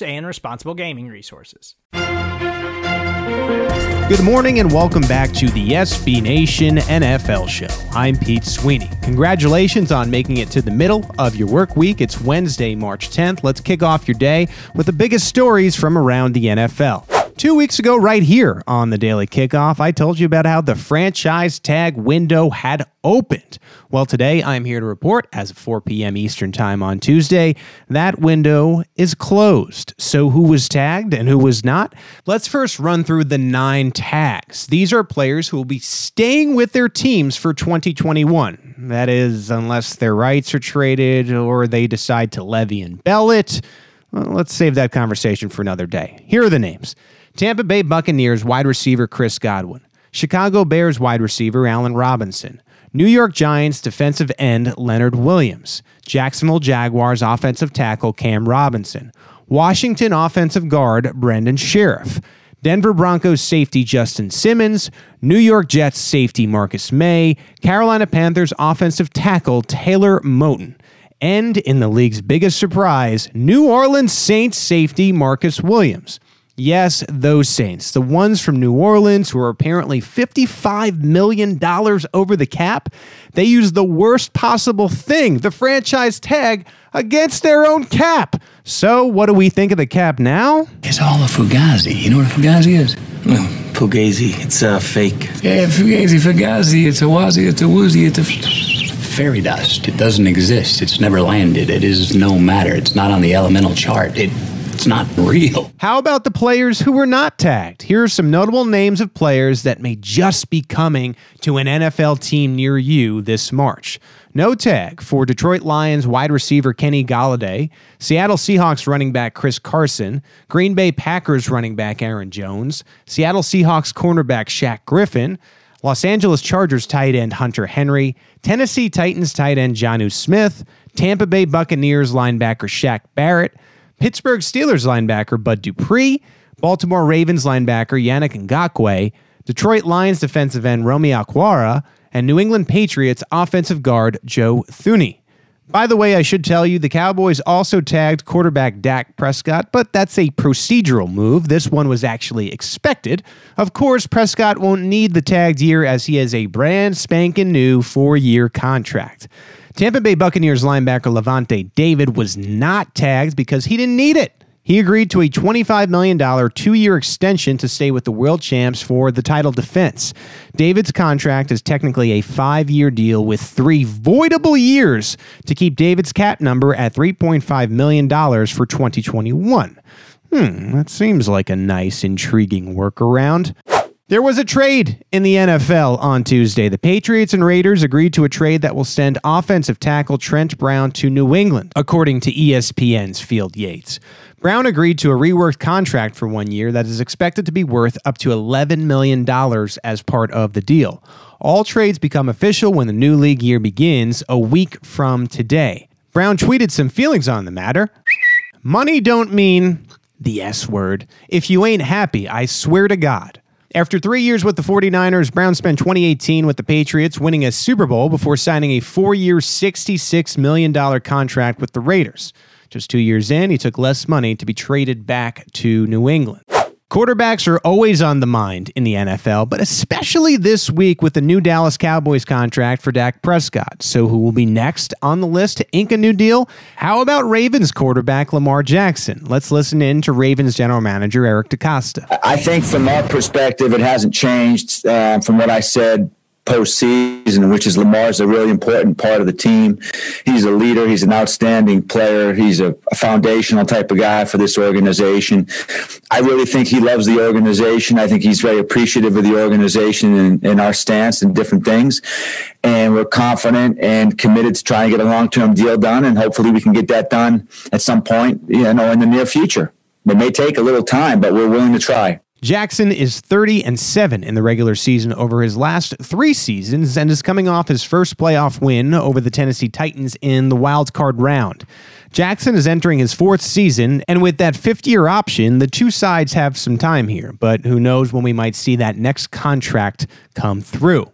and responsible gaming resources. Good morning and welcome back to the SB Nation NFL show. I'm Pete Sweeney. Congratulations on making it to the middle of your work week. It's Wednesday, March 10th. Let's kick off your day with the biggest stories from around the NFL. Two weeks ago, right here on the Daily Kickoff, I told you about how the franchise tag window had opened. Well, today I'm here to report, as of 4 p.m. Eastern Time on Tuesday, that window is closed. So, who was tagged and who was not? Let's first run through the nine tags. These are players who will be staying with their teams for 2021. That is, unless their rights are traded or they decide to Le'Veon Bell it. Well, let's save that conversation for another day. Here are the names. Tampa Bay Buccaneers wide receiver Chris Godwin, Chicago Bears wide receiver Allen Robinson, New York Giants defensive end Leonard Williams, Jacksonville Jaguars offensive tackle Cam Robinson, Washington offensive guard Brandon Scherff, Denver Broncos safety Justin Simmons, New York Jets safety Marcus Maye, Carolina Panthers offensive tackle Taylor Moton, and in the league's biggest surprise, New Orleans Saints safety Marcus Williams. Yes, those Saints, the ones from New Orleans who are apparently $55 million over the cap, they use the worst possible thing, the franchise tag, against their own cap. So, what do we think of the cap now? It's all a fugazi. You know what a fugazi is? No, Fugazi. It's a uh, fake. Yeah, fugazi, fugazi. It's a wazi, it's a woozy, it's a fairy dust. It doesn't exist. It's never landed. It is no matter. It's not on the elemental chart. It it's not real. How about the players who were not tagged? Here are some notable names of players that may just be coming to an NFL team near you this March. No tag for Detroit Lions wide receiver Kenny Golladay, Seattle Seahawks running back Chris Carson, Green Bay Packers running back Aaron Jones, Seattle Seahawks cornerback Shaq Griffin, Los Angeles Chargers tight end Hunter Henry, Tennessee Titans tight end Jonnu Smith, Tampa Bay Buccaneers linebacker Shaq Barrett, Pittsburgh Steelers linebacker Bud Dupree, Baltimore Ravens linebacker Yannick Ngakoue, Detroit Lions defensive end Romeo Okwara, and New England Patriots offensive guard Joe Thuney. By the way, I should tell you, the Cowboys also tagged quarterback Dak Prescott, but that's a procedural move. This one was actually expected. Of course, Prescott won't need the tagged year as he has a brand spanking new four year contract. Tampa Bay Buccaneers linebacker Lavonte David was not tagged because he didn't need it. He agreed to a $25 million two year extension to stay with the world champs for the title defense. David's contract is technically a five year deal with three voidable years to keep David's cap number at $3.5 million for 2021. Hmm, that seems like a nice, intriguing workaround. There was a trade in the NFL on Tuesday. The Patriots and Raiders agreed to a trade that will send offensive tackle Trent Brown to New England, according to ESPN's Field Yates. Brown agreed to a reworked contract for one year that is expected to be worth up to $11 million as part of the deal. All trades become official when the new league year begins a week from today. Brown tweeted some feelings on the matter. Money don't mean the S word. If you ain't happy, I swear to God. After three years with the 49ers, Brown spent 2018 with the Patriots, winning a Super Bowl before signing a four year, $66 million contract with the Raiders. Just two years in, he took less money to be traded back to New England. Quarterbacks are always on the mind in the NFL, but especially this week with the new Dallas Cowboys contract for Dak Prescott. So, who will be next on the list to ink a new deal? How about Ravens quarterback Lamar Jackson? Let's listen in to Ravens general manager Eric DeCosta. I think from our perspective, it hasn't changed uh, from what I said postseason, which is Lamar's a really important part of the team. He's a leader. He's an outstanding player. He's a, a, foundational type of guy for this organization. I really think he loves the organization. I think he's very appreciative of the organization and, and our stance and different things. And we're confident and committed to trying to get a long-term deal done. And hopefully we can get that done at some point, you know, in the near future. It may take a little time, but we're willing to try. Jackson is 30 and 7 in the regular season over his last 3 seasons and is coming off his first playoff win over the Tennessee Titans in the wild card round. Jackson is entering his fourth season, and with that fifth year option, the two sides have some time here, but who knows when we might see that next contract come through.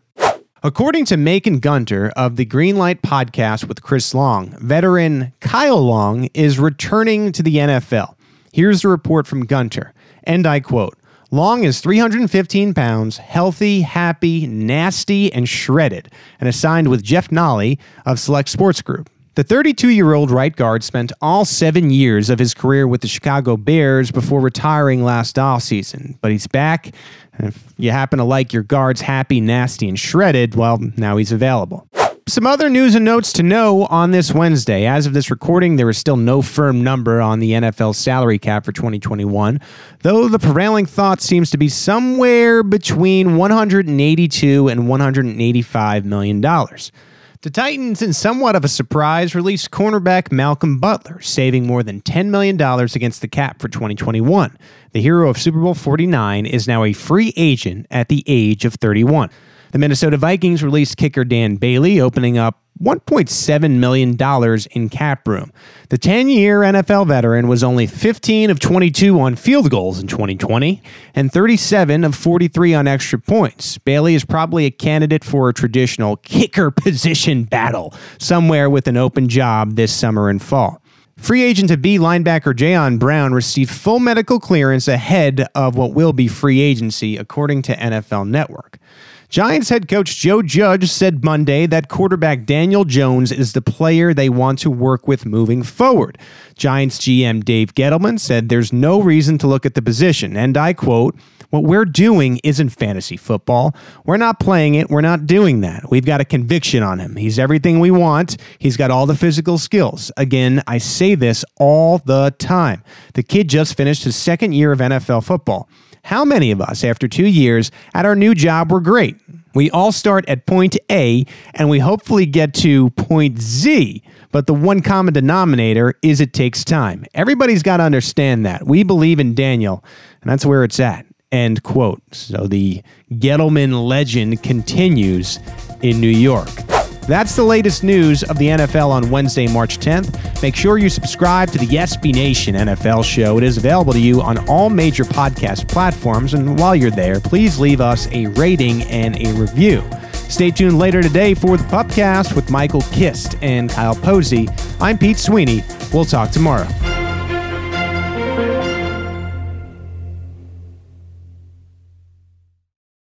According to Macon Gunter of the Greenlight podcast with Chris Long, veteran Kyle Long is returning to the NFL. Here's the report from Gunter, and I quote Long is 315 pounds, healthy, happy, nasty, and shredded, and assigned with Jeff Nolly of Select Sports Group. The 32 year old right guard spent all seven years of his career with the Chicago Bears before retiring last offseason, but he's back. If you happen to like your guards happy, nasty, and shredded, well, now he's available. Some other news and notes to know on this Wednesday. As of this recording, there is still no firm number on the NFL salary cap for 2021, though the prevailing thought seems to be somewhere between 182 and 185 million dollars. The Titans, in somewhat of a surprise, released cornerback Malcolm Butler, saving more than $10 million against the cap for 2021. The hero of Super Bowl 49 is now a free agent at the age of 31. The Minnesota Vikings released kicker Dan Bailey, opening up $1.7 million in cap room. The 10 year NFL veteran was only 15 of 22 on field goals in 2020 and 37 of 43 on extra points. Bailey is probably a candidate for a traditional kicker position battle somewhere with an open job this summer and fall. Free agent to be linebacker Jayon Brown received full medical clearance ahead of what will be free agency, according to NFL Network. Giants head coach Joe Judge said Monday that quarterback Daniel Jones is the player they want to work with moving forward. Giants GM Dave Gettleman said there's no reason to look at the position, and I quote, what we're doing isn't fantasy football. We're not playing it. We're not doing that. We've got a conviction on him. He's everything we want. He's got all the physical skills. Again, I say this all the time. The kid just finished his second year of NFL football. How many of us, after two years at our new job, were great? We all start at point A and we hopefully get to point Z. But the one common denominator is it takes time. Everybody's got to understand that. We believe in Daniel, and that's where it's at. End quote. So the Gettleman legend continues in New York. That's the latest news of the NFL on Wednesday, March 10th. Make sure you subscribe to the SB Nation NFL show. It is available to you on all major podcast platforms. And while you're there, please leave us a rating and a review. Stay tuned later today for the Pupcast with Michael Kist and Kyle Posey. I'm Pete Sweeney. We'll talk tomorrow.